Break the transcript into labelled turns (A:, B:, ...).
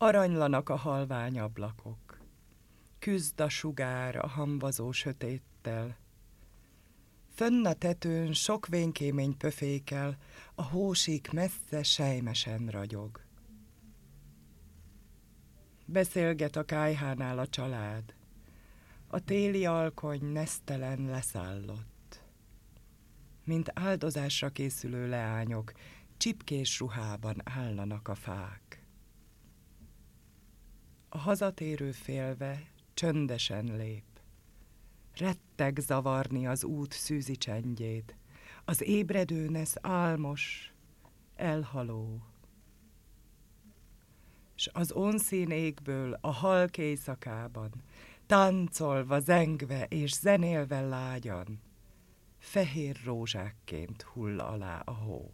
A: Aranylanak a halvány ablakok, küzd a sugár a hamvazó sötéttel. Fönn a tetőn sok vénkémény pöfékel, a hósik messze sejmesen ragyog. Beszélget a kájhánál a család. A téli alkony nesztelen leszállott. Mint áldozásra készülő leányok, csipkés ruhában állanak a fák. A hazatérő félve csöndesen lép. Retteg zavarni az út szűzi csendjét, az ébredő nesz álmos, elhaló. S az onszín égből a halk éjszakában, táncolva, zengve és zenélve lágyan, fehér rózsákként hull alá a hó.